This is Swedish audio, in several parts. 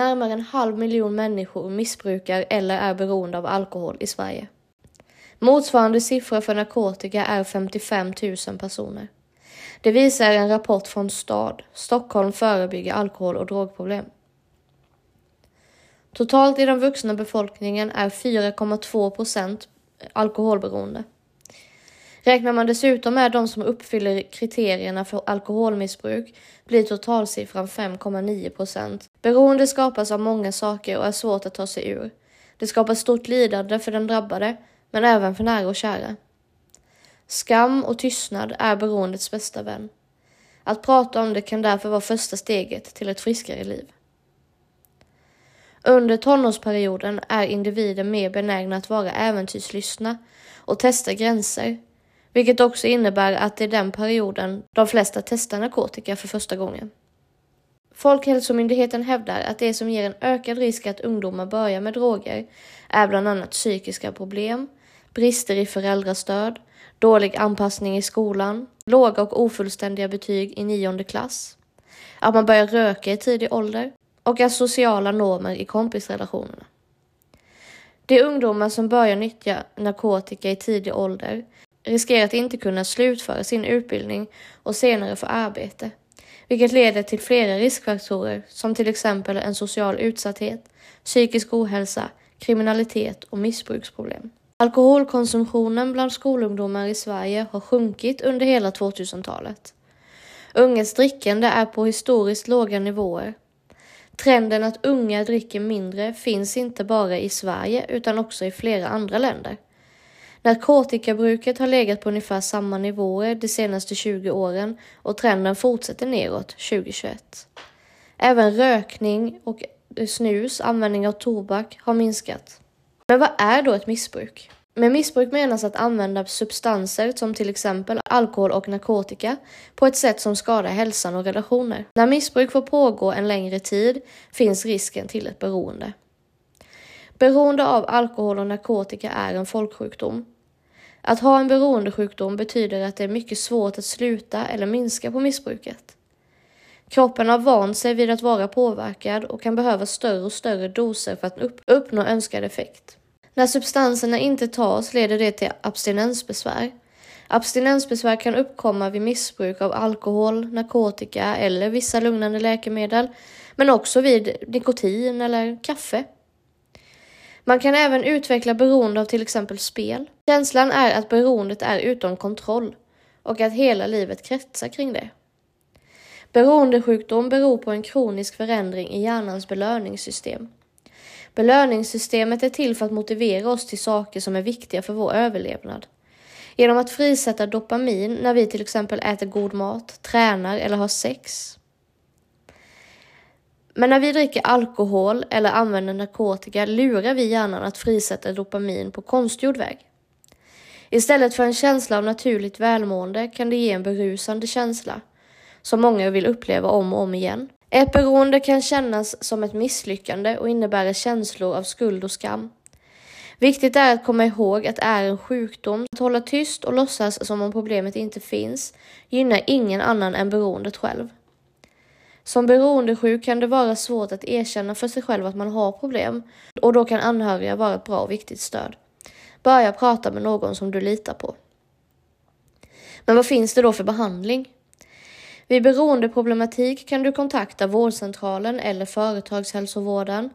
närmare en halv miljon människor missbrukar eller är beroende av alkohol i Sverige. Motsvarande siffra för narkotika är 55 000 personer. Det visar en rapport från STAD, Stockholm förebygger alkohol och drogproblem. Totalt i den vuxna befolkningen är 4,2 procent alkoholberoende. Räknar man dessutom med de som uppfyller kriterierna för alkoholmissbruk blir totalsiffran 5,9 procent. Beroende skapas av många saker och är svårt att ta sig ur. Det skapar stort lidande för den drabbade, men även för nära och kära. Skam och tystnad är beroendets bästa vän. Att prata om det kan därför vara första steget till ett friskare liv. Under tonårsperioden är individer mer benägna att vara äventyrslystna och testa gränser, vilket också innebär att det är den perioden de flesta testar narkotika för första gången. Folkhälsomyndigheten hävdar att det som ger en ökad risk att ungdomar börjar med droger är bland annat psykiska problem, brister i föräldrastöd, dålig anpassning i skolan, låga och ofullständiga betyg i nionde klass, att man börjar röka i tidig ålder och att sociala normer i kompisrelationerna. De ungdomar som börjar nyttja narkotika i tidig ålder riskerar att inte kunna slutföra sin utbildning och senare få arbete, vilket leder till flera riskfaktorer som till exempel en social utsatthet, psykisk ohälsa, kriminalitet och missbruksproblem. Alkoholkonsumtionen bland skolungdomar i Sverige har sjunkit under hela 2000-talet. Ungas drickande är på historiskt låga nivåer. Trenden att unga dricker mindre finns inte bara i Sverige utan också i flera andra länder. Narkotikabruket har legat på ungefär samma nivåer de senaste 20 åren och trenden fortsätter neråt 2021. Även rökning och snus, användning av tobak, har minskat. Men vad är då ett missbruk? Med missbruk menas att använda substanser som till exempel alkohol och narkotika på ett sätt som skadar hälsan och relationer. När missbruk får pågå en längre tid finns risken till ett beroende. Beroende av alkohol och narkotika är en folksjukdom. Att ha en beroendesjukdom betyder att det är mycket svårt att sluta eller minska på missbruket. Kroppen har vant sig vid att vara påverkad och kan behöva större och större doser för att uppnå önskad effekt. När substanserna inte tas leder det till abstinensbesvär. Abstinensbesvär kan uppkomma vid missbruk av alkohol, narkotika eller vissa lugnande läkemedel, men också vid nikotin eller kaffe. Man kan även utveckla beroende av till exempel spel. Känslan är att beroendet är utom kontroll och att hela livet kretsar kring det. Beroendesjukdom beror på en kronisk förändring i hjärnans belöningssystem. Belöningssystemet är till för att motivera oss till saker som är viktiga för vår överlevnad. Genom att frisätta dopamin när vi till exempel äter god mat, tränar eller har sex. Men när vi dricker alkohol eller använder narkotika lurar vi hjärnan att frisätta dopamin på konstgjord väg. Istället för en känsla av naturligt välmående kan det ge en berusande känsla som många vill uppleva om och om igen. Ett beroende kan kännas som ett misslyckande och innebära känslor av skuld och skam. Viktigt är att komma ihåg att det är en sjukdom. Att hålla tyst och låtsas som om problemet inte finns gynnar ingen annan än beroendet själv. Som beroendesjuk kan det vara svårt att erkänna för sig själv att man har problem och då kan anhöriga vara ett bra och viktigt stöd. Börja prata med någon som du litar på. Men vad finns det då för behandling? Vid beroendeproblematik kan du kontakta vårdcentralen eller företagshälsovården.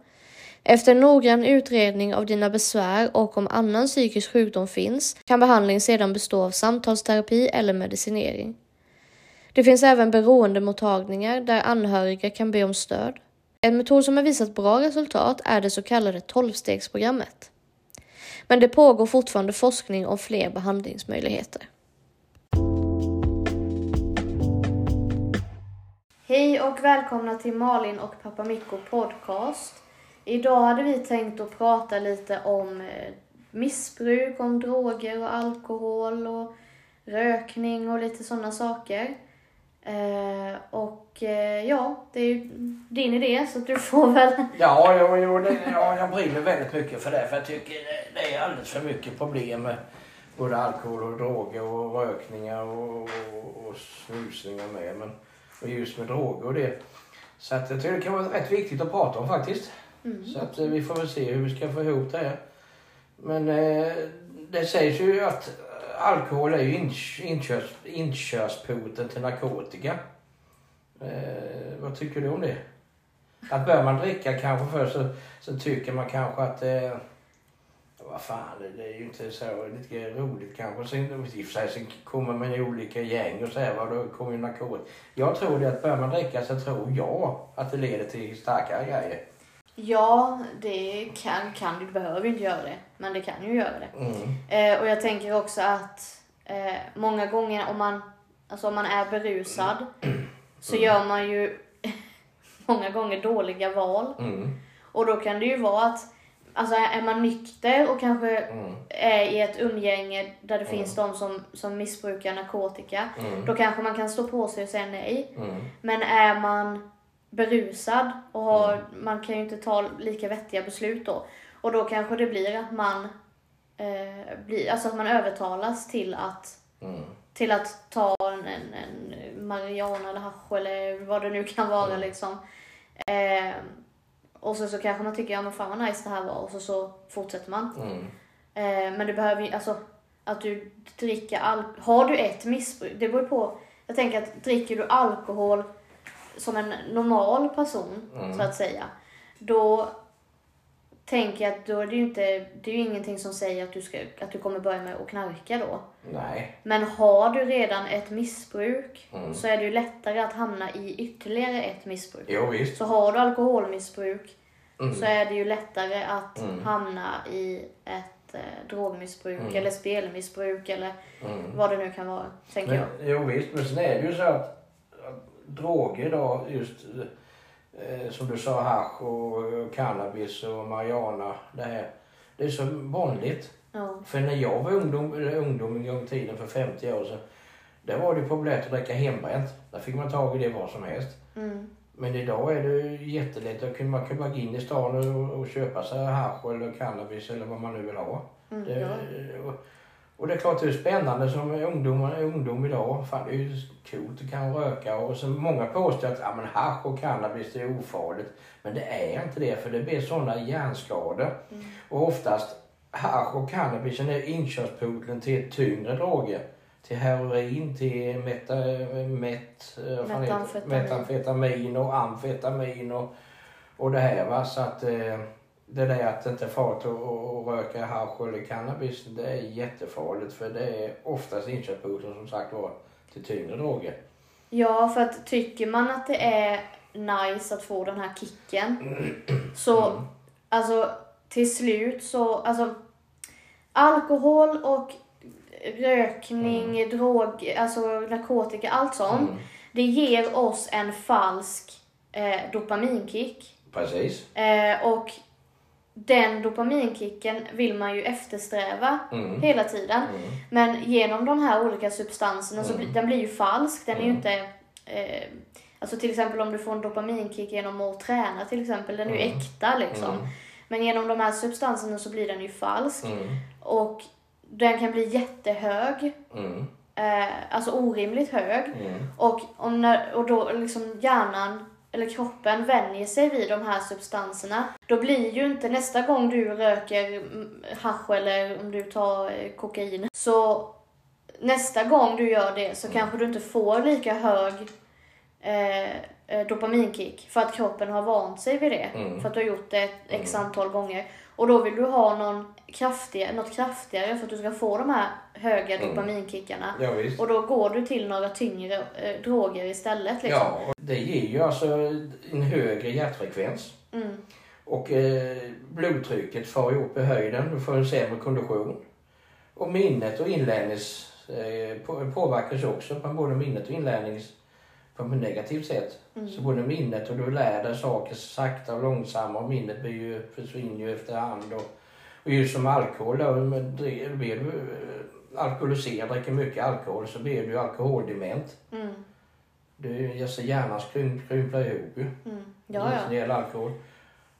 Efter noggrann utredning av dina besvär och om annan psykisk sjukdom finns kan behandling sedan bestå av samtalsterapi eller medicinering. Det finns även beroendemottagningar där anhöriga kan be om stöd. En metod som har visat bra resultat är det så kallade tolvstegsprogrammet. Men det pågår fortfarande forskning om fler behandlingsmöjligheter. Hej och välkomna till Malin och Pappa Mikko podcast. Idag hade vi tänkt att prata lite om eh, missbruk, om droger och alkohol och rökning och lite sådana saker. Eh, och eh, ja, det är ju din idé så du får väl... Ja, jo, jo, det, ja, jag brinner väldigt mycket för det. För jag tycker det, det är alldeles för mycket problem med både alkohol och droger och rökningar och, och, och snusningar med. Men, och just med droger och det. Så att jag tror det kan vara rätt viktigt att prata om faktiskt. Mm. Så att eh, vi får väl se hur vi ska få ihop det här. Men eh, det sägs ju att alkohol är ju inkörs, inkörsporten till narkotika. Eh, vad tycker du om det? Att börjar man dricka kanske först så, så tycker man kanske att eh, vad fan, det, det är ju inte så lite roligt kanske. Sen, i och för sig, sen kommer man i olika gäng och så här, va, då kommer ju narkotika. Jag tror det att börjar man dricka så tror jag att det leder till starkare grejer. Ja, det kan, kan det behöver inte göra det. Men det kan ju göra det. Mm. Eh, och jag tänker också att eh, många gånger om man, alltså om man är berusad så gör man ju många gånger dåliga val. Mm. Och då kan det ju vara att Alltså är man nykter och kanske Mm. är i ett umgänge där det finns de som, som missbrukar narkotika. Mm. Då kanske man kan stå på sig och säga nej. Mm. Men är man berusad och har, man kan ju inte ta lika vettiga beslut då. Och då kanske det blir att man eh, blir, alltså att man övertalas till att Mm. till att ta en, en, en marijuana eller hasch eller vad det nu kan vara Mm. liksom. Eh, och så, så kanske man tycker, ja men fan vad nice det här var och så, så fortsätter man. Mm. Eh, men det behöver ju, alltså att du dricker al- Har du ett missbruk, det beror ju på. Jag tänker att dricker du alkohol som en normal person, Mm. så att säga. Då tänker jag att då är det ju inte, det är ju ingenting som säger att du, ska, att du kommer börja med att knarka då. Nej. Men har du redan ett missbruk Mm. så är det ju lättare att hamna i ytterligare ett missbruk. Jo visst. Så har du alkoholmissbruk Mm. så är det ju lättare att Mm. hamna i ett eh, drogmissbruk Mm. eller spelmissbruk eller Mm. vad det nu kan vara, tänker Men, jag. jo visst, men sen är det ju så att, att droger då, just eh, som du sa, hasch och cannabis och marijuana, det här. Det är så vanligt. Ja. För när jag var ungdom, eller ungdom en gång i tiden för 50 år sedan, där var det populärt att dricka hembränt. Där fick man tag i det vad som helst. Mm. Men idag är det jättelätt. Man kan bara gå in i stan och, och köpa sig hasch eller cannabis eller vad man nu vill ha. Mm. Det, Ja. och, och det är klart det är spännande som ungdom, ungdom idag. Fan, det är ju coolt att kan röka. Och så många påstår att ja, men hasch och cannabis det är ofarligt. Men det är inte det för det blir sådana hjärnskador. Mm. Och oftast hasch och cannabis är inkörsporten till tyngre droger. Till heroin, till meta, met, eh? Metamfetamin. metamfetamin och amfetamin och, och det här. Va? Så att eh, det där att det inte är farligt att, röka hasch eller cannabis, det är jättefarligt för det är oftast inkörsporten som sagt var till tyngre droger. ja, för att tycker man att det är nice att få den här kicken så, Mm. alltså till slut så, alltså alkohol och rökning, drog, alltså narkotika, allt sånt. Mm. Det ger oss en falsk eh, dopaminkick. Precis. Eh, och den dopaminkicken vill man ju eftersträva Mm. hela tiden. Mm. Men genom de här olika substanserna så Mm. blir den blir ju falsk. Den är ju Mm. inte... Eh, alltså till exempel om du får en dopaminkick genom att träna till exempel. Den är ju Mm. äkta liksom. Mm. Men genom de här substanserna så blir den ju falsk. Mm. Och den kan bli jättehög. Mm. Eh, alltså orimligt hög. Mm. Och, om när, och då liksom hjärnan eller kroppen vänjer sig vid de här substanserna. Då blir ju inte nästa gång du röker mm, hasch eller om du tar eh, kokain. Så nästa gång du gör det så kanske du inte får lika hög eh, eh, dopaminkick. För att kroppen har vant sig vid det. Mm. För att du har gjort det x antal gånger. Och då vill du ha någon kraftigare, något kraftigare för att du ska få de här höga Mm. dopaminkickarna. Ja. Och då går du till några tyngre eh, droger istället. Liksom. Ja, det ger ju alltså en högre hjärtfrekvens. Mm. Och eh, blodtrycket far ju upp i höjden, du får en sämre kondition. Och minnet och inlärnings eh, på, påverkas också både minnet och inlärnings på ett negativt sätt. Mm. Så både minnet och du lär dig saker sakta och långsamt och minnet blir ju, försvinner ju efterhand. Och, och just som alkohol då, blir du eh, alkoholiserad, dricker mycket alkohol så blir du alkoholdement. Mm. Du, alltså hjärnan skrymplar ihop ju. Mm. Ja, När ja. det gäller alkohol.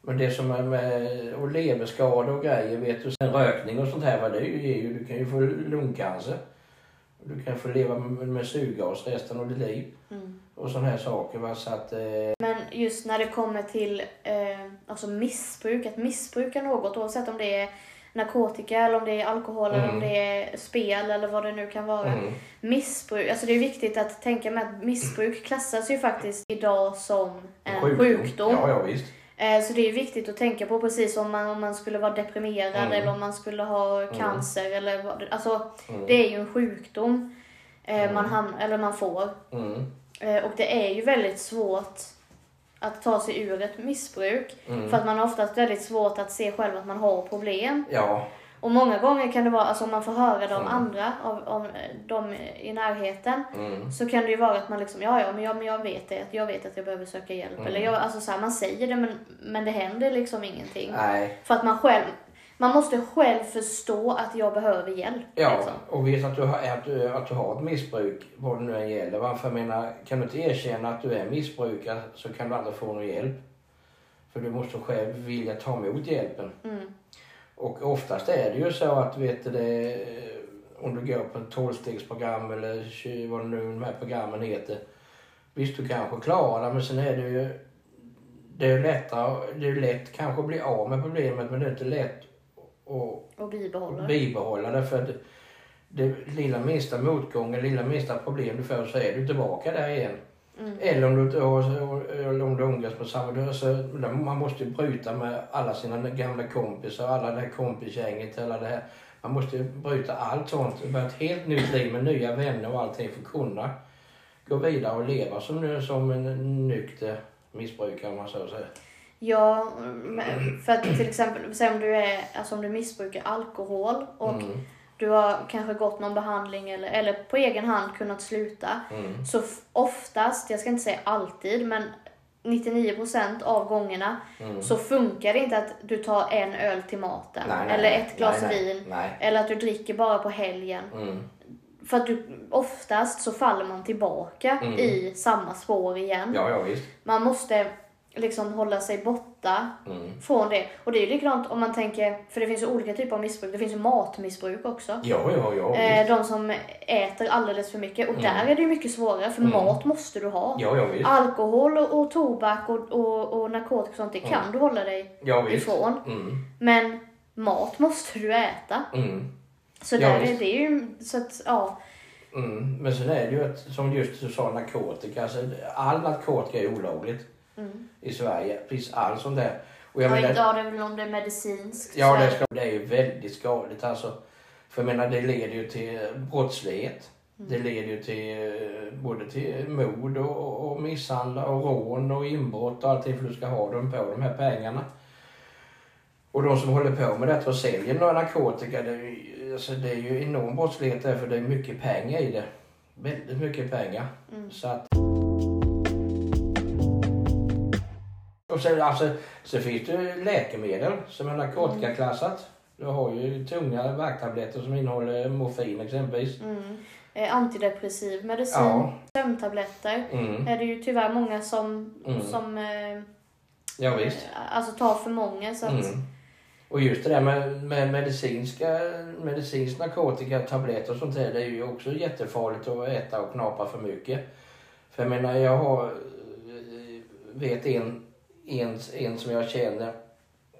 Men det som är med och leverskador och grejer vet du. Sen rökning och sånt här, det är ju, du kan ju få lungcancer. Du kan få leva med, med syrgas resten av ditt liv. Mm. Och sådana här saker. Va? Så att, eh, Men just när det kommer till eh, alltså missbruk, att missbruka något oavsett om det är narkotika eller om det är alkohol eller om Mm. det är spel eller vad det nu kan vara. mm, Missbruk, alltså det är viktigt att tänka med att missbruk klassas ju faktiskt idag som en sjukdom. Ja, ja visst. Eh, Så det är viktigt att tänka på precis som man, om man skulle vara deprimerad Mm. eller om man skulle ha cancer eller vad, alltså Mm. det är ju en sjukdom eh, Mm. man, ham- eller man får. Mm, Eh, Och det är ju väldigt svårt att ta sig ur ett missbruk. mm. För att man har oftast väldigt svårt att se själv att man har problem. Ja, Och många gånger kan det vara, alltså om man får höra de Mm. andra, av, av de i närheten, mm, så kan det ju vara att man liksom, ja ja men jag, men jag vet det, jag vet att jag behöver söka hjälp. Mm. Eller jag, alltså så här, man säger det men, men det händer liksom ingenting. nej. För att man själv, man måste själv förstå att jag behöver hjälp. Ja, Liksom. och vet att du, har, att, du, att du har ett missbruk, vad det nu än gäller. Varför menar, kan du inte erkänna att du är missbrukare så kan du aldrig få någon hjälp. För du måste själv vilja ta emot hjälpen. Mm. Och oftast är det ju så att vet du det, om du går på ett tolvstegsprogram eller tjugo- vad nu de här programmen heter. Visst, du kanske klarar det, men sen är det ju det är lättare, det är lätt kanske att bli av med problemet men det är inte lätt att Och bibehålla. bibehålla det. För det, det lilla minsta motgång, lilla minsta problem du får så är du tillbaka där igen. Mm. Eller om du, eller om du umgås på samma... Så man måste ju bryta med alla sina gamla kompisar, alla det här kompisgänget, alla det här. Man måste bryta allt sånt. Börja ett helt nytt liv med nya vänner och allting för att kunna gå vidare och leva som, nu, som en nykter missbrukare om man så säger. Ja, för att till exempel, säg om du, är, alltså om du missbrukar alkohol och Mm, du har kanske gått någon behandling eller, eller på egen hand kunnat sluta. mm, Så oftast, jag ska inte säga alltid, men 99% av gångerna mm. så funkar det inte att du tar en öl till maten. Nej, nej, eller ett glas nej, vin. Eller att du dricker bara på helgen. Mm, För att du, oftast så faller man tillbaka Mm. i samma spår igen. ja, ja. Man måste liksom hålla sig borta Mm. från det. Och det är ju likadant om man tänker, för det finns ju olika typer av missbruk. Det finns ju matmissbruk också. Ja, ja, ja. Eh, de som äter alldeles för mycket. Och Mm. där är det ju mycket svårare, för Mm. mat måste du ha. Ja, ja visst. Alkohol och, och tobak och, och, och narkotika och sånt, det kan Mm. du hålla dig Ja, ifrån. Mm, Men mat måste du äta. mm. Så där är det ju, så att ja. Men sen är det ju att, som just du sa, narkotika. Alltså, all narkotika är olagligt Mm. i Sverige. Precis all sånt där. Och jag Ja, menar, inte ja, det är väl om det är medicinskt. ja, det, är ska, det är ju väldigt skadligt alltså. För jag menar, det leder ju till brottslighet. Mm. Det leder ju till eh, både till mord och, och misshandel och rån och inbrott och allting för du ska ha dem på de här pengarna. Och de som håller på med detta och säljer några narkotika, det är, ju, alltså det är ju enorm brottslighet där för det är mycket pengar i det. Väldigt mycket pengar. Mm. Så att... Och sen, alltså, så finns det läkemedel som är narkotikaklassat. Du har ju tunga värktabletter som innehåller morfin exempelvis. Mm. Eh, antidepressiv medicin, Ja. sömntabletter. Mm. Är det ju tyvärr många som, Mm. som eh, Ja, visst. eh, alltså tar för många. Så att, Mm. Och just det där med, med medicinska, medicinsk narkotika, tabletter och sånt där, det är ju också jättefarligt att äta och knapa för mycket. För jag menar, jag har, eh, vet en, en, en som jag känner,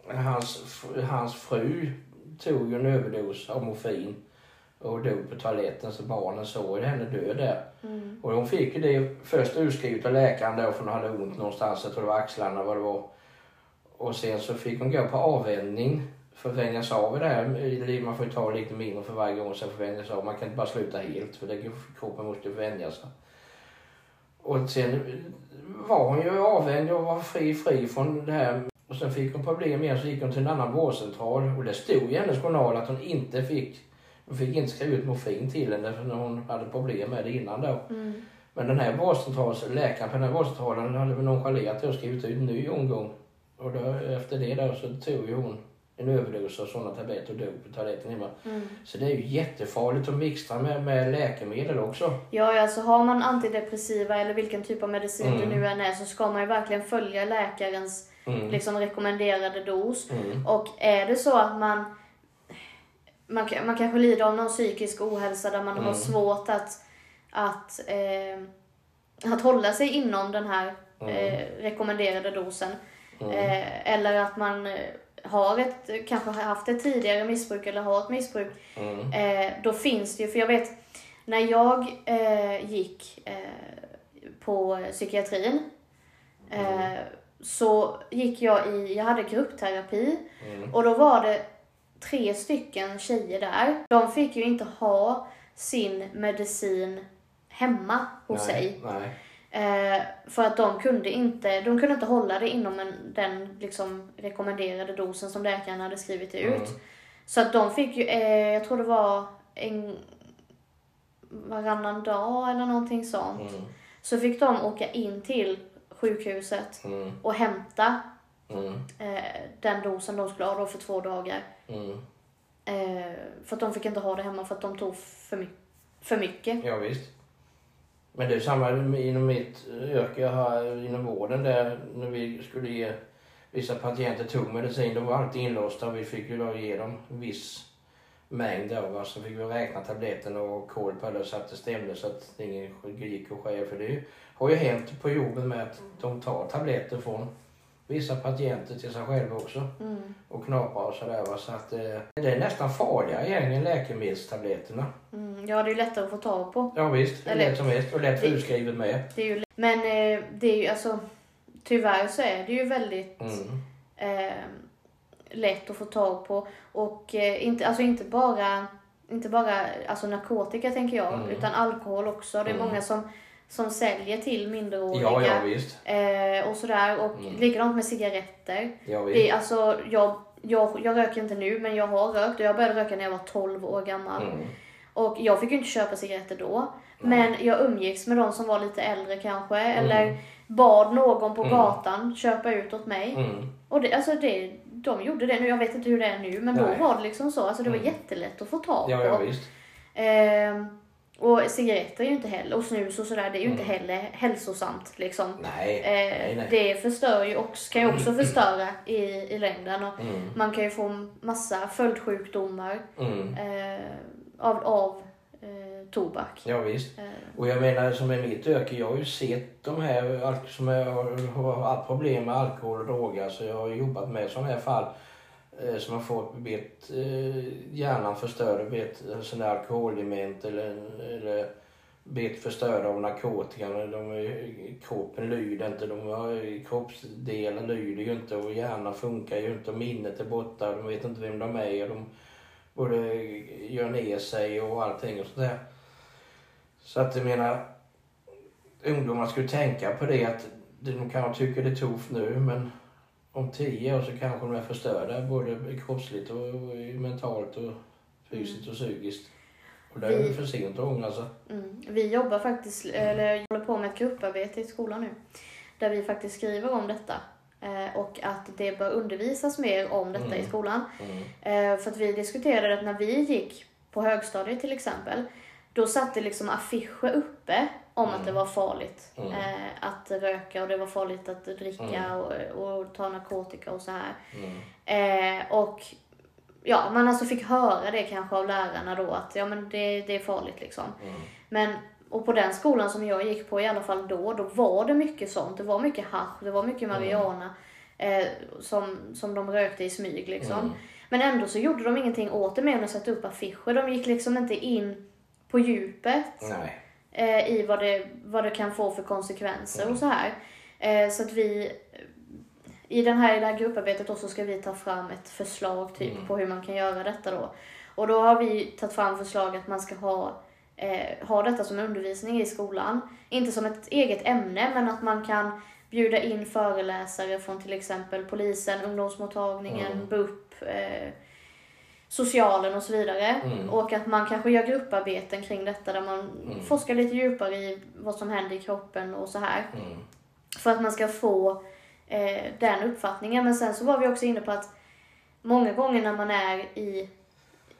hans, hans fru tog ju en överdos av morfin och dog på toaletten så barnen såg henne dö där. Mm. Och hon fick ju det först utskrivet av läkaren då för hon hade ont någonstans, jag tror det var axlarna vad det var. Och sen så fick hon gå på avvänjning för att vänjas av i det här. i livet. Man får ju ta lite mindre för varje gång sen för vänjas av. Man kan inte bara sluta helt för det, kroppen måste ju vänja sig. Och sen var hon ju avvänd och var fri, fri från det här. Och sen fick hon problem igen så gick hon till en annan vårdcentral och det stod i hennes journal att hon inte fick, hon fick inte skriva ut morfin till henne för när hon hade problem med det innan då. Mm. Men den här vårdcentralen, läkaren på den här vårdcentralen hade väl nonchalerat det och skrivit ut en ny omgång. Och då, efter det då så tog ju hon en överdos av sådana tabletter och dog på toaletten hemma. Mm. Så det är ju jättefarligt att mixtra med, med läkemedel också. Ja, alltså har man antidepressiva eller vilken typ av medicin Mm. det nu än är så ska man ju verkligen följa läkarens Mm. liksom, rekommenderade dos. Mm. Och är det så att man man, man kanske lider av någon psykisk ohälsa där man har Mm. svårt att, att, eh, att hålla sig inom den här eh, rekommenderade dosen. Eh, eller att man eh, har ett, kanske har haft ett tidigare missbruk eller har ett missbruk. Mm. Eh, då finns det ju, för jag vet när jag eh, gick eh, på psykiatrin eh, så gick jag i, jag hade gruppterapi och då var det tre stycken tjejer där. De fick ju inte ha sin medicin hemma hos sig. Nej. Eh, för att de kunde inte, de kunde inte hålla det inom en, den liksom rekommenderade dosen som läkaren hade skrivit ut. Mm. Så att de fick ju, eh, jag tror det var en varannan dag eller någonting sånt. Mm. Så fick de åka in till sjukhuset Mm. och hämta Mm. eh, den dosen de skulle ha då för två dagar. Mm. Eh, för att de fick inte ha det hemma för att de tog för, my- för mycket. Ja, visst. Men det är samma inom mitt yrke har inom vården där när vi skulle ge vissa patienter tung medicin. De var alltid inlåsta och vi fick ju då ge dem en viss mängd av oss. Så fick vi räkna tabletterna och koll på det så att det stämde så att ingen gick och skäl. För det har ju hänt på jobbet med att de tar tabletter från vissa patienter till sig själva också Mm. och knaprar och sådär. va. Så att eh, det är nästan farligare egentligen läkemedelstabletterna. Mm. Ja, det är ju lättare att få tag på. Ja visst, Eller- lätt som helst och lätt Det- utskrivet med. Det är ju, men eh, det är ju alltså, tyvärr så är det ju väldigt Mm. eh, lätt att få tag på. Och eh, inte, alltså inte bara, inte bara alltså narkotika tänker jag, Mm. utan alkohol också. Det är Mm. många som, som säljer till minderåriga. Ja, ja visst. Eh, och sådär. Och Mm. likadant med cigaretter. Ja, Det alltså, jag, jag, jag röker inte nu, men jag har rökt och jag började röka när jag var 12 år gammal. Mm. Och jag fick ju inte köpa cigaretter då. Men jag umgicks med de som var lite äldre kanske. Eller bad någon på Mm. gatan köpa ut åt mig. Mm. Och det, alltså det, de gjorde det nu. Jag vet inte hur det är nu. Men Nej. då var det liksom så. Alltså det var Mm. jättelätt att få tag Ja, ja på. visst. Ehm, och cigaretter är ju inte heller, och snus och sådär, det är ju inte Mm. heller hälsosamt liksom. Nej. Eh, nej, nej. Det förstör ju också, kan ju också förstöra i, i längden. Och Mm. man kan ju få massa följdsjukdomar Mm. eh, av, av eh, tobak. Ja, visst. Eh, Och jag menar som i mitt yrke, jag har ju sett de här som har haft problem med alkohol och droger. Så jag har jobbat med sådana här fall eh, som har fått blivit eh, hjärnan förstörd blivit en sån där alkoholdement eller, eller blivit förstörd av narkotikan. De, kroppen lyder inte, de har, kroppsdelar lyder ju inte och hjärnan funkar ju inte och minnet är borta de vet inte vem de är. Och de både gör ner sig och allting och sådär. Så att jag menar, ungdomar skulle tänka på det att de kanske tycker det är tufft nu men om tio år så kanske de är förstörda både kroppsligt och mentalt och fysiskt och psykiskt. Och det är Vi- för sent att ångra sig. Mm. Vi jobbar faktiskt, eller håller på med ett grupparbete i skolan nu. Där vi faktiskt skriver om detta. Eh, och att det bör undervisas mer om detta Mm. i skolan. Mm. Eh, för att vi diskuterade att när vi gick på högstadiet till exempel. Då satt det liksom affischer uppe om att det var farligt Mm. eh, att röka och det var farligt att dricka Mm. och, och ta narkotika och så här. Mm. Och ja, man alltså fick höra det kanske av lärarna då att ja men det, det är farligt liksom. Mm. Men, och på den skolan som jag gick på i alla fall då, då var det mycket sånt. Det var mycket hasch, det var mycket marijuana eh, som, som de rökte i smyg liksom. Mm. Men ändå så gjorde de ingenting åt det mer än att sätta upp affischer. De gick liksom inte in på djupet eh, i vad det, vad det kan få för konsekvenser Mm. och så här. Eh, så att vi i den här, i det här grupparbetet då så ska vi ta fram ett förslag typ Mm. på hur man kan göra detta då. Och då har vi tagit fram förslag att man ska ha, eh, ha detta som undervisning i skolan. Inte som ett eget ämne men att man kan bjuda in föreläsare från till exempel polisen, ungdomsmottagningen, Mm. BUP, eh, socialen och så vidare. Mm. Och att man kanske gör grupparbeten kring detta där man Mm. forskar lite djupare i vad som händer i kroppen och så här. Mm. För att man ska få eh, den uppfattningen. Men sen så var vi också inne på att många gånger när man är i,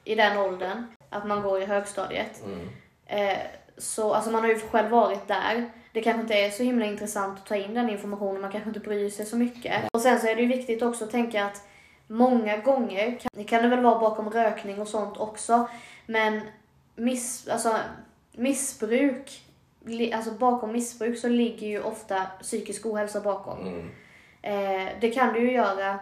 i den åldern, att man går i högstadiet, Mm. Eh, så alltså man har ju själv varit där. Det kanske inte är så himla intressant att ta in den informationen, man kanske inte bryr sig så mycket. Och sen så är det ju viktigt också att tänka att många gånger kan, det kan det väl vara bakom rökning och sånt också. Men miss, alltså, missbruk, alltså bakom missbruk så ligger ju ofta psykisk ohälsa bakom. Mm. Eh, det kan du ju göra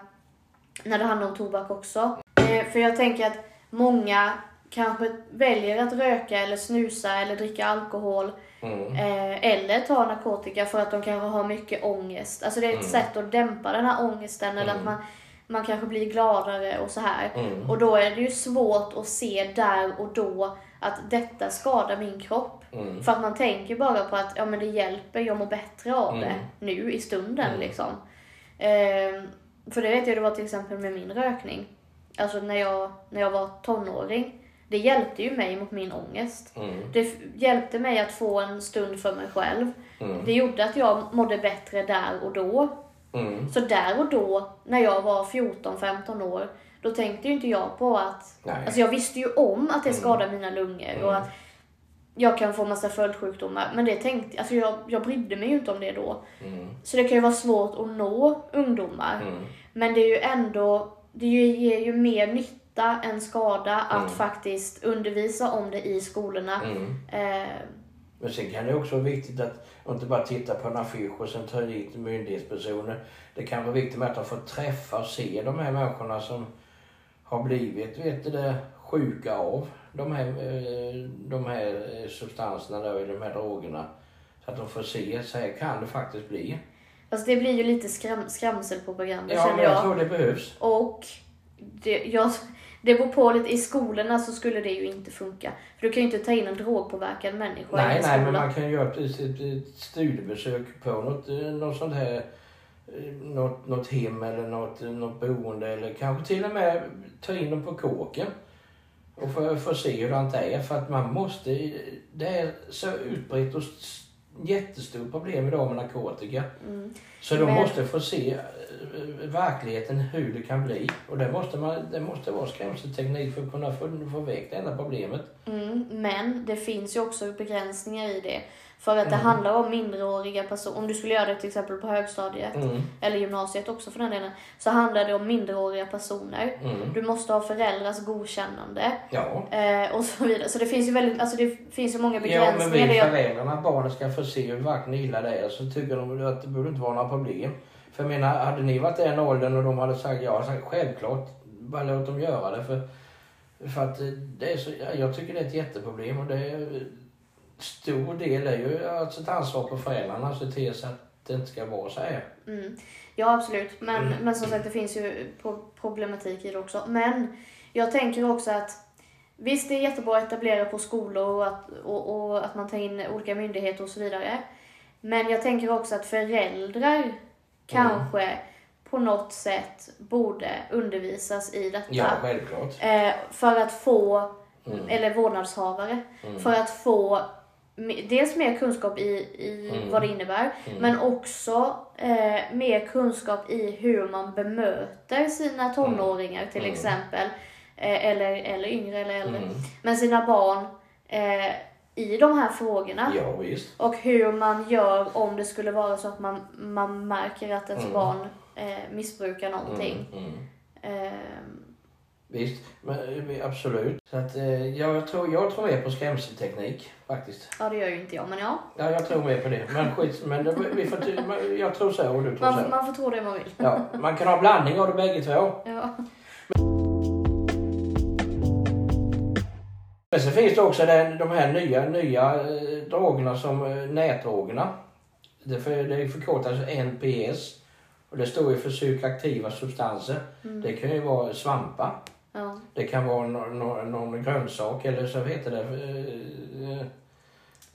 när det handlar om tobak också. Eh, för jag tänker att många kanske väljer att röka eller snusa eller dricka alkohol Mm. eh, eller ta narkotika för att de kanske har mycket ångest. Alltså det är ett Mm. sätt att dämpa den här ångesten eller att Mm. man, man kanske blir gladare och så här. Mm. Och då är det ju svårt att se där och då att detta skadar min kropp. Mm. För att man tänker bara på att ja, men det hjälper, jag mår bättre av Mm. det nu i stunden. Mm. Liksom. Ehm, för det vet jag det var till exempel med min rökning. Alltså när jag, när jag var tonåring. Det hjälpte ju mig mot min ångest. Mm. Det hjälpte mig att få en stund för mig själv. Mm. Det gjorde att jag mådde bättre där och då. Mm. Så där och då, när jag var 14-15 år, då tänkte ju inte jag på att... Nej. Alltså jag visste ju om att det Mm. skadar mina lungor Mm. och att jag kan få massa följdsjukdomar. Men det tänkte, alltså jag, jag brydde mig ju inte om det då. Mm. Så det kan ju vara svårt att nå ungdomar. Mm. Men det är ju ändå, det ger ju mer nytta än skada att Mm. faktiskt undervisa om det i skolorna. Mm. Eh, Men sen kan det också vara viktigt att inte bara titta på en affisch och sen ta dit myndighetspersoner. Det kan vara viktigt med att de får träffa och se de här människorna som har blivit vet du, det, sjuka av de här, eh, de här eh, substanserna, då, de här drogerna. Så att de får se, så här kan det faktiskt bli. Alltså det blir ju lite skram, skrämselpropaganda Ja, känner jag. jag tror det behövs. Och det, jag, det beror på lite, i skolorna så skulle det ju inte funka. För du kan ju inte ta in en drogpåverkad människa i Nej, en nej, men man kan ju göra ett, ett, ett studiebesök på något, eh, något sånt här eh, något, något hem eller något, något boende eller kanske till och med ta in dem på kåken och få, få se hur det är. För att man måste, det är så utbrett och jättestort problem idag med narkotika. Mm. Så de Men- måste få se eh, verkligheten hur det kan bli. Och det måste, man, det måste vara skrämselteknik för att kunna få, få väck det enda problemet. Mm, men det finns ju också begränsningar i det. För att det Mm. handlar om minderåriga personer. Om du skulle göra det till exempel på högstadiet, Mm, eller gymnasiet också för den delen, så handlar det om minderåriga personer. mm. Du måste ha föräldrars godkännande Ja. eh, och så vidare. Så det finns ju väldigt, alltså det finns ju många Ja, men begränsningar. vill föräldrarna att barnet ska få se hur verkligen illa det är så tycker de att det borde inte vara några problem. För jag menar, hade ni varit i den åldern och de hade sagt ja, hade sagt självklart, bara låt dem göra det. För, för att det är så, ja, jag tycker det är ett jätteproblem och det är stor del är ju alltså ett ansvar på föräldrarna att se till så att det inte ska vara så här. mm, ja, absolut. Men, Mm. men som sagt, det finns ju pro- problematik i det också. Men jag tänker också att Visst, det är jättebra att etablera på skolor och att, och, och att man tar in olika myndigheter och så vidare. Men jag tänker också att föräldrar kanske på något sätt borde undervisas i detta. Ja, självklart. Eh, för att få, Mm. eller vårdnadshavare, Mm. för att få dels mer kunskap i, i Mm. vad det innebär, Mm. men också eh, mer kunskap i hur man bemöter sina tonåringar till Mm. exempel. Eh, eller, eller yngre eller äldre. Mm. Men sina barn eh, i de här frågorna. Ja, visst. Och hur man gör om det skulle vara så att man, man märker att ens Mm. barn eh, missbrukar någonting. Mm. Mm. Ehm, Visst, men, eh, absolut. Så att, eh, jag, tror, jag tror mer på skrämselteknik faktiskt. ja, det gör ju inte jag, men ja. Ja, jag tror mer på det. Men skit, men det, vi får, jag tror så och du tror Man, så. man får tro det man vill. Ja, man kan ha blandning av det bägge två. Ja. Men så finns det också den, de här nya, nya eh, drogerna som eh, nätdrogerna. Det, för, det förkortas NPS. Och det står ju för psykoaktiva substanser. Mm. Det kan ju vara svampar. Ja. Det kan vara någon, någon, någon grönsak eller så heter det... Eh,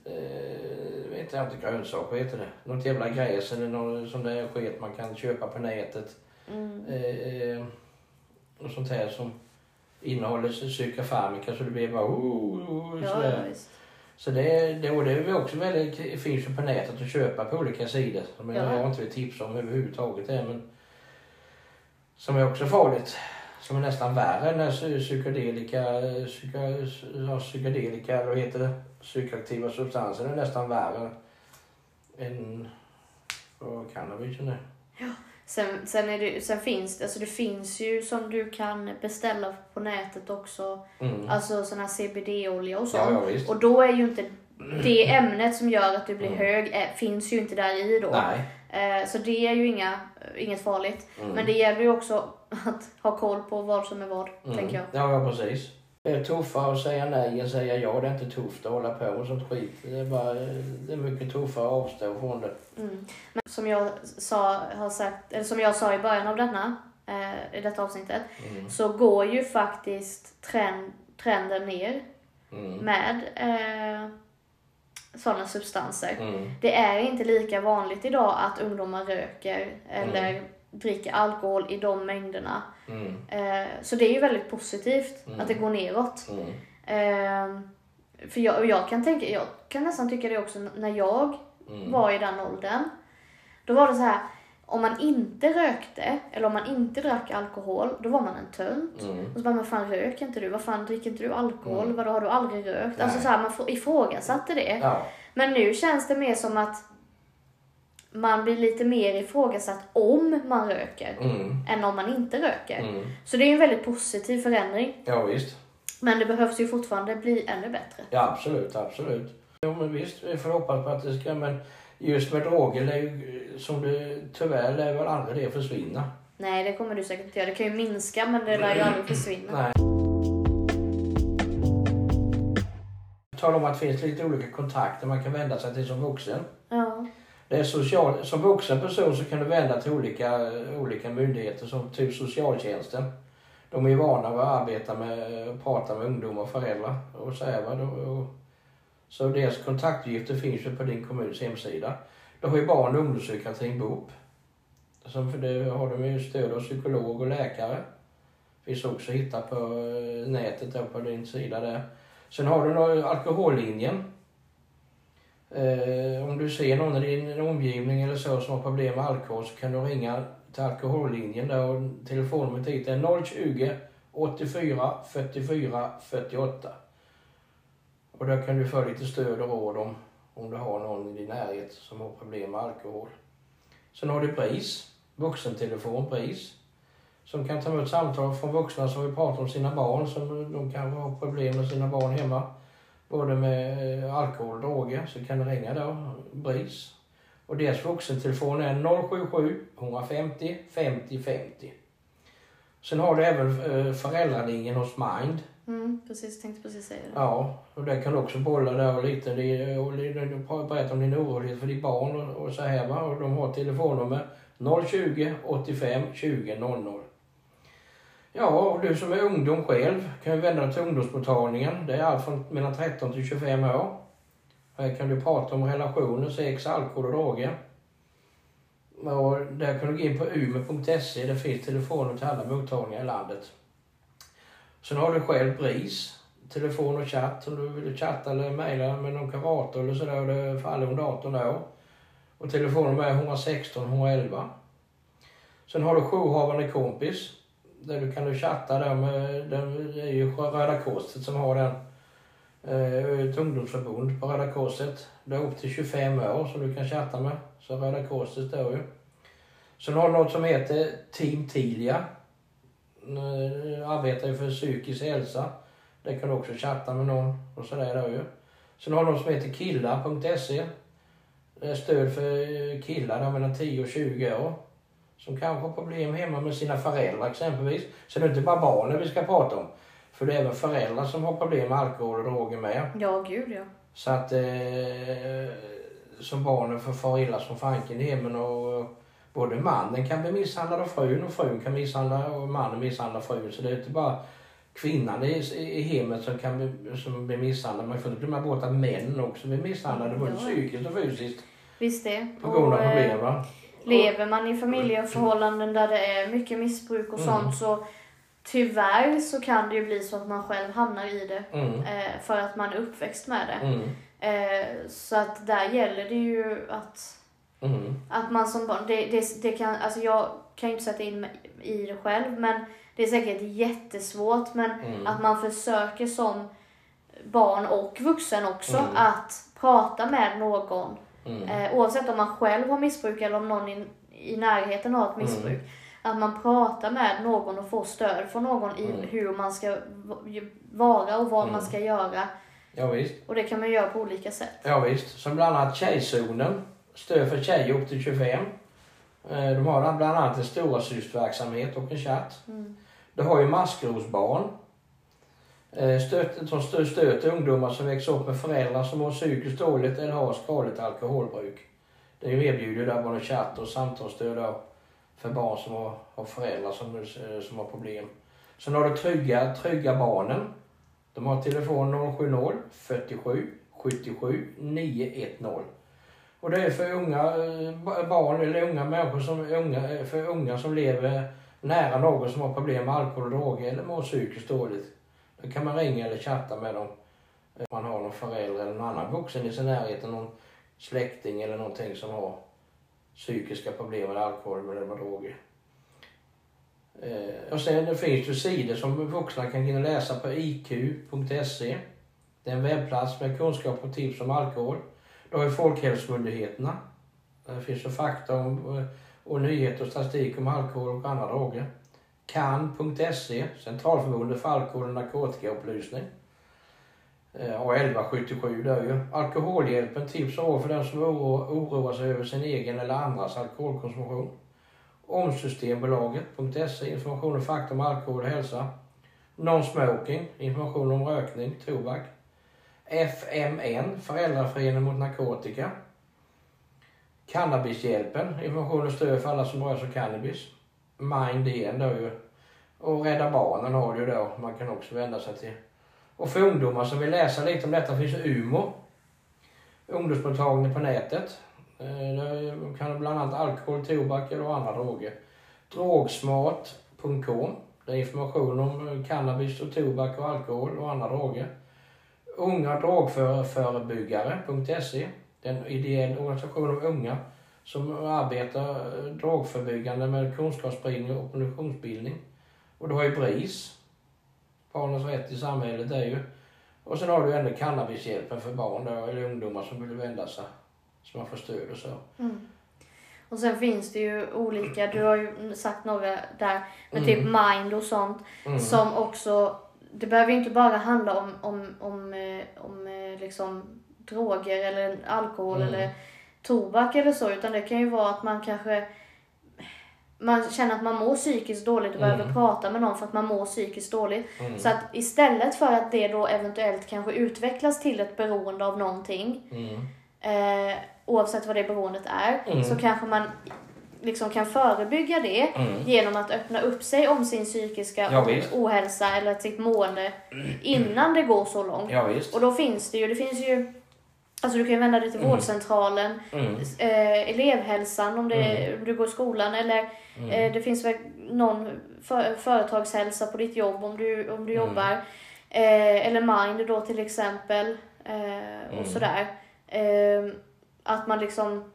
eh, vet jag inte, grönsak, vad heter det? Något jävla gräs eller något sån där skit man kan köpa på nätet. Mm. Eh, och sånt här som innehåller psykofarmika så det blir bara... Oh, oh, Ja, sådär. ja. Så det, det, och det är också väldigt, finns ju på nätet att köpa på olika sidor. Som Ja. jag inte vill tipsa om överhuvudtaget. Är, men som är också farligt. Som är nästan värre än psy- psykedelika, psykedelika, vad heter det? Psykoaktiva substanser är nästan värre än vad cannabis är. Sen, sen, är det, sen finns alltså det finns ju som du kan beställa på nätet också. Mm. Alltså sån här CBD-olja och Ja, sånt. ja, visst. och då är ju inte det ämnet som gör att du blir hög, eh, finns ju inte där i då. Eh, så det är ju inga, inget farligt. Men det gäller ju också att ha koll på vad som är vad, tänker jag. Ja, ja, precis. Det är tuffare att säga nej än säga ja. Det är inte tufft att hålla på med sånt skit. Det är, bara, det är mycket tuffare att avstå från det. Men som jag sa, har sagt, eller som jag sa i början av denna, eh, i detta avsnittet, så går ju faktiskt trend, trenden ner Mm. med eh, sådana substanser. Mm. Det är inte lika vanligt idag att ungdomar röker eller dricker alkohol i de mängderna. Mm. Eh, så det är ju väldigt positivt att det går neråt. Mm. Eh, för jag, jag kan tänka, jag kan nästan tycka det också när jag Mm. var i den åldern. Då var det så här, om man inte rökte eller om man inte drack alkohol, då var man en tönt. Mm. Och så bara, men fan röker inte du? Vad fan dricker inte du alkohol? Vadå, har du aldrig rökt? Alltså Nej. så här, man ifrågasatte det. Ja. Men nu känns det mer som att man blir lite mer ifrågasatt om man röker Mm. än om man inte röker. Mm. Så det är en väldigt positiv förändring. Ja, visst. Men det behövs ju fortfarande bli ännu bättre. Ja, absolut, absolut. Jo, men visst, vi får hoppas på att det ska, men just med droger, lär ju, som det tyvärr lär väl aldrig det försvinna. Nej, det kommer du säkert inte göra. Det kan ju minska, men det lär ju aldrig försvinna. Nej. Tala om att det finns lite olika kontakter man kan vända sig till som vuxen. Ja. Det är social, som vuxen person så kan du vända till olika, olika myndigheter som typ socialtjänsten. De är ju vana vid att arbeta med och prata med ungdomar och föräldrar och så här, och, och, Så deras kontaktuppgifter finns ju på din kommuns hemsida. Du har ju barn och ungdomspsykiatrin BUP. Som för det har de ju stöd av psykolog och läkare. Finns också att hitta på eh, nätet där på din sida där. Sen har du då alkohollinjen. Eh, om du ser någon i din omgivning eller så som har problem med alkohol så kan du ringa till alkohollinjen där och telefonnumret dit är 020 84 44 48. Och där kan du få lite stöd och råd om, om du har någon i din närhet som har problem med alkohol. Sen har du BRIS, vuxentelefon BRIS, som kan ta emot samtal från vuxna som vill prata om sina barn, som de kanske har problem med sina barn hemma. Både med eh, alkohol och droger, så kan du ringa då, BRIS. Och deras vuxentelefon är 077 150 50 50. Sen har du även eh, föräldralinjen hos Mind. Mm, precis, tänkte precis säga det. Ja, och där kan du också bolla där och lite och berätta om din orolighet för ditt barn och, och så här va. Och de har telefonnummer 020 85 20 00. Ja, och du som är ungdom själv kan ju vända dig till ungdomsmottagningen. Det är allt från mellan 13 till 25 år. Här kan du prata om relationer, sex, alkohol och droger. Och där kan du gå in på ume.se. Det finns telefoner till alla mottagningar i landet. Sen har du själv BRIS, telefon och chatt om du vill chatta eller mejla med någon kurator eller sådär det faller under 18 år. Och telefonen är 116 111. Sen har du jourhavande kompis. Där du kan du chatta där med, det är ju Röda Korset som har den. Eh, ett ungdomsförbund på Röda Korset. Det är upp till 25 år som du kan chatta med. Så Röda Korset står ju. Sen har du något som heter Team Tilia. Eh, arbetar ju för psykisk hälsa. Där kan du också chatta med någon och sådär där ju. Sen har du något som heter killar.se. Det är stöd för killar mellan 10 och 20 år. Som kanske har problem hemma med sina föräldrar exempelvis. Så det är inte bara barnen vi ska prata om. För det är även föräldrar som har problem med alkohol och droger med. Ja, gud ja. Så att eh, som barnen får fara illa som fanken i hemmen och både mannen kan bli misshandlad av frun och frun kan misshandla och mannen misshandlar frun. Så det är inte bara kvinnan i, i hemmet som kan bli, som blir misshandlad. Man får inte glömma bort att män också blir misshandlade både Ja. psykiskt och fysiskt Visst det. på grund av eh, problem. Va? Lever man i familjeförhållanden där det är mycket missbruk och Mm. sånt så tyvärr så kan det ju bli så att man själv hamnar i det Mm. eh, för att man är uppväxt med det. Mm. Eh, så att där gäller det ju att, Mm. att man som barn, det, det, det kan, alltså jag kan ju inte sätta in mig i det själv men det är säkert jättesvårt men Mm. att man försöker som barn och vuxen också Mm. att prata med någon Mm. Eh, oavsett om man själv har missbruk eller om någon i, i närheten av ett missbruk. Att man pratar med någon och får stöd från någon i Mm. hur man ska vara och vad man Mm. ska göra. Ja, visst. Och det kan man göra på olika sätt. Ja, visst. Som bland annat Tjejzonen. Stöd för tjejer upp till 25. Eh, De har bland annat en stora systverksamhet och en chatt. Mm. Du har ju maskrosbarn. Eh, stöt, som stöter stöt ungdomar som växer upp med föräldrar som mår psykiskt dåligt eller har skadligt alkoholbruk. Det erbjuder där både chatt och samtalsstöd för barn som har, har föräldrar som, eh, som har problem. Sen har du Trygga, trygga Barnen. De har telefon 070 47 77 910. Och det är för unga eh, barn eller unga människor som unga, för unga som lever nära någon som har problem med alkohol och droger eller mår psykiskt dåligt. Då kan man ringa eller chatta med dem. Eh, om man har någon förälder eller någon annan vuxen i sin närhet, någon släkting eller någonting som har psykiska problem med alkohol eller med droger. Eh, och sen det finns det sidor som vuxna kan gå in och läsa på iq.se. Det är en webbplats med kunskap och tips om alkohol. Då har ju Folkhälsomyndigheterna. Det finns det fakta om, eh, och nyheter och statistik om alkohol och andra droger kan.se, Centralförbundet för alkohol och narkotikaupplysning. Eh, och 1177 där ju. Alkoholhjälpen, tips och råd för den som oroar sig över sin egen eller andras alkoholkonsumtion. Omsystembolaget.se, information och fakta om alkohol och hälsa. Non-smoking, information om rökning, tobak. FMN, Föräldraföreningen mot narkotika. Cannabishjälpen, information och stöd för alla som rör sig cannabis. Mind igen då ju. Och Rädda Barnen har du ju då, man kan också vända sig till. Och för ungdomar som vill läsa lite om detta finns UMO. Ungdomsmottagning på nätet. Eh, där kan du bland annat alkohol, tobak och andra droger. Drogsmart.com. Det är information om eh, cannabis och tobak och alkohol och andra droger. Unga drogförebyggare.se. Det är en ideell organisation av unga som arbetar drogförebyggande med kunskapsspridning och opinionsbildning. Och du har ju BRIS, Barnens rätt i samhället är ju. Och sen har du ändå cannabishjälpen för barn då, eller ungdomar som vill vända sig. Så man får stöd och så. Mm. Och sen finns det ju olika, du har ju sagt några där, med Mm. typ mind och sånt. Mm. Som också, det behöver ju inte bara handla om, om, om, eh, om eh, liksom droger eller alkohol Mm. eller tobak eller så. Utan det kan ju vara att man kanske man känner att man mår psykiskt dåligt och Mm. behöver prata med någon för att man mår psykiskt dåligt. Mm. Så att istället för att det då eventuellt kanske utvecklas till ett beroende av någonting, Mm. eh, oavsett vad det beroendet är, Mm. så kanske man liksom kan förebygga det Mm. genom att öppna upp sig om sin psykiska Ja, ohälsa eller sitt mående innan det går så långt. Ja. Och då finns det ju, det finns ju Alltså du kan ju vända dig till Mm. vårdcentralen, Mm. eh, elevhälsan om, det, om du går i skolan eller Mm. eh, det finns väl någon för, företagshälsa på ditt jobb om du, om du Mm. jobbar. Eh, eller Mind då till exempel. Eh, och Mm. sådär. Eh, att man liksom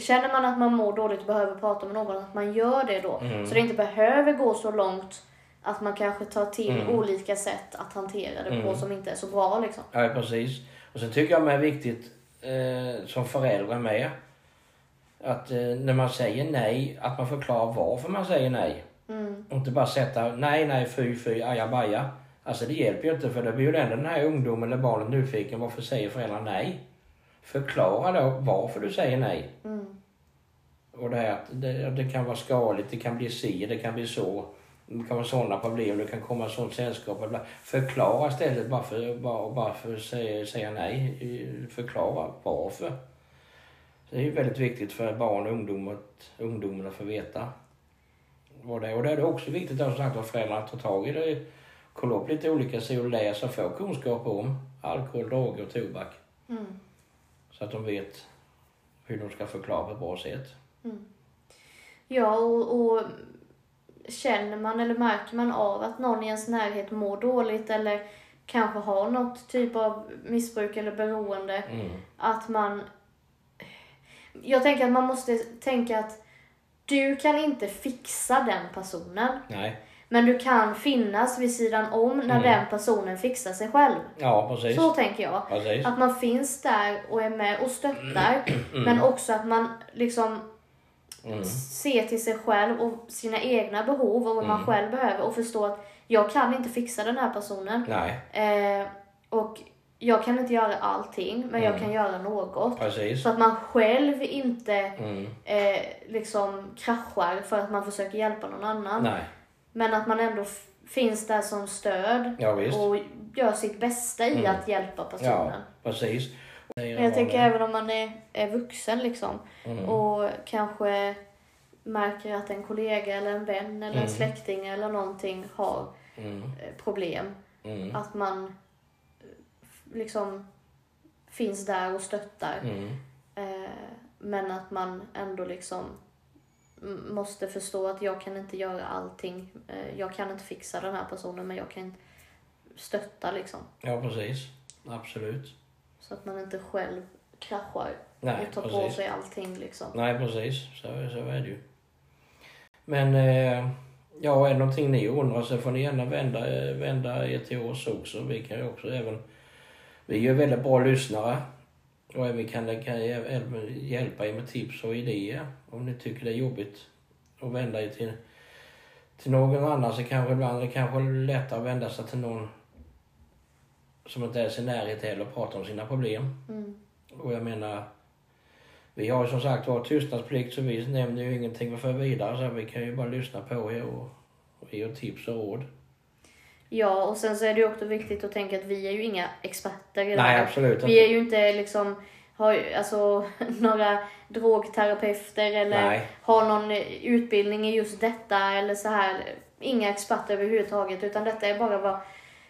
Känner man att man mår dåligt och behöver prata med någon, att man gör det då. Mm. Så det inte behöver gå så långt att man kanske tar till Mm. olika sätt att hantera det på Mm. som inte är så bra liksom. Ja, precis. Och sen tycker jag det är viktigt eh, som förälder med att eh, när man säger nej, att man förklarar varför man säger nej. Mm. Och inte bara sätta nej, nej, fy, fy, ajabaja. Alltså det hjälper ju inte för det blir ju ändå den här ungdomen eller barnet nyfiken. Varför säger föräldrarna nej? Förklara då varför du säger nej. Mm. Och det här att det, det kan vara skadligt, det kan bli si, det kan bli så. Det kan vara sådana problem, det kan komma sånt sällskap. bla, bla. Förklara istället bara för, bara, bara för att säga, säga nej. Förklara varför. Det är ju väldigt viktigt för barn och ungdom att ungdomarna får veta vad det är. Och det är också viktigt att, som sagt, att föräldrarna tar tag i det. Kolla upp lite olika sidor och läsa och få kunskap om alkohol, droger och tobak. Mm. Så att de vet hur de ska förklara på ett bra sätt. Ja, och, och känner man eller märker man av att någon i ens närhet mår dåligt eller kanske har något typ av missbruk eller beroende, Mm. att man... Jag tänker att man måste tänka att du kan inte fixa den personen, Nej. men du kan finnas vid sidan om när Mm. den personen fixar sig själv. Ja, precis. Så tänker jag. Precis. Att man finns där och är med och stöttar, Mm. men också att man liksom Mm. se till sig själv och sina egna behov och vad man Mm. själv behöver och förstå att jag kan inte fixa den här personen. Eh, och jag kan inte göra allting, men jag Mm. kan göra något. precis. Så att man själv inte Mm. eh, liksom kraschar för att man försöker hjälpa någon annan. Nej, Men att man ändå finns där som stöd ja och gör sitt bästa i Mm. att hjälpa Ja, personen. precis. Men jag tänker även om man är, är vuxen liksom Mm. och kanske märker att en kollega eller en vän eller en Mm. släkting eller någonting har Mm. eh, problem. Mm. Att man eh, liksom finns där och stöttar. Mm. Eh, men att man ändå liksom måste förstå att jag kan inte göra allting. Eh, jag kan inte fixa den här personen men jag kan stötta liksom. Ja, precis. Absolut. Så att man inte själv kraschar Nej, och tar på precis. sig allting liksom. Nej, precis. Så, så är det ju. Men eh, ja, är det någonting ni undrar så får ni gärna vända, vända er till oss också. Vi kan ju också även... Vi är ju väldigt bra lyssnare. Och även kan, kan hjälpa er med tips och idéer. Om ni tycker det är jobbigt att vända er till, till någon annan så kanske ibland är det kanske lättare att vända sig till någon som inte är i närhet heller och prata om sina problem. Mm. Och jag menar, vi har ju som sagt vår tystnadsplikt så vi nämner ju ingenting för vidare så vi kan ju bara lyssna på er och, och ge er tips och råd. Ja, och sen så är det ju också viktigt att tänka att vi är ju inga experter Nej absolut Vi är ju inte liksom har alltså några drogterapeuter eller Nej, har någon utbildning i just detta eller så här. Inga experter överhuvudtaget utan detta är bara vad,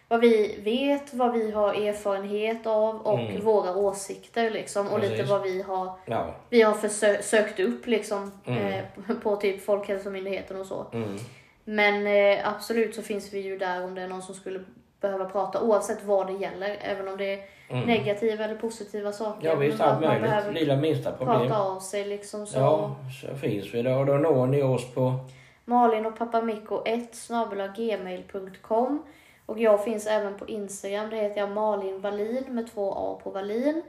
vad vi vet, vad vi har erfarenhet av och Mm. våra åsikter liksom. Och lite Precis. vad vi har, ja. vi har försö- sökt upp liksom Mm. eh, på, på typ Folkhälsomyndigheten och så. Mm, Men eh, absolut så finns vi ju där om det är någon som skulle behöva prata oavsett vad det gäller. Även om det är mm. negativa eller positiva saker. Ja visst, allt möjligt. Lilla minsta problem. prata av sig liksom så. Ja, så finns vi där och då når ni oss på Malin och papamikko 1 gmail.com och jag finns även på Instagram. Det heter jag Malin Wallin med två A på Wallin.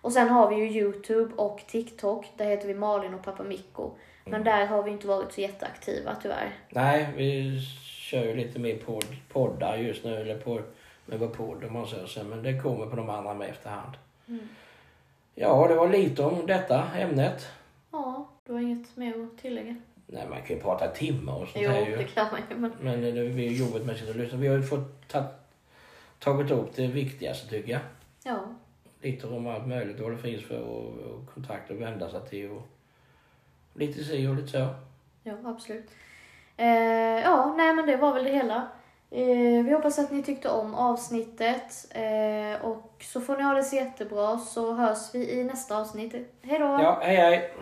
Och sen har vi ju Youtube och TikTok. Där heter vi Malin och papamikko. Men Mm. där har vi inte varit så jätteaktiva tyvärr. Nej, vi kör ju lite mer podd, poddar just nu, eller på, med vår podd om man säger så, men det kommer på de andra med efterhand. Mm. Ja, det var lite om detta ämnet. Ja, du har inget mer att tillägga? Nej, man kan ju prata timmar och sånt Jo, här ju. det kan man ju. Men... Men det är ju jobbigt med att lyssna. Vi har ju fått ta, tagit upp det viktigaste tycker jag. Ja, Lite om allt möjligt vad det finns för och, och kontakt att vända sig till och lite si och lite så. ja absolut. Eh, ja, nej men det var väl det hela. Eh, vi hoppas att ni tyckte om avsnittet. Eh, och så får ni ha det så jättebra så hörs vi i nästa avsnitt. Hej då! Ja, hej hej!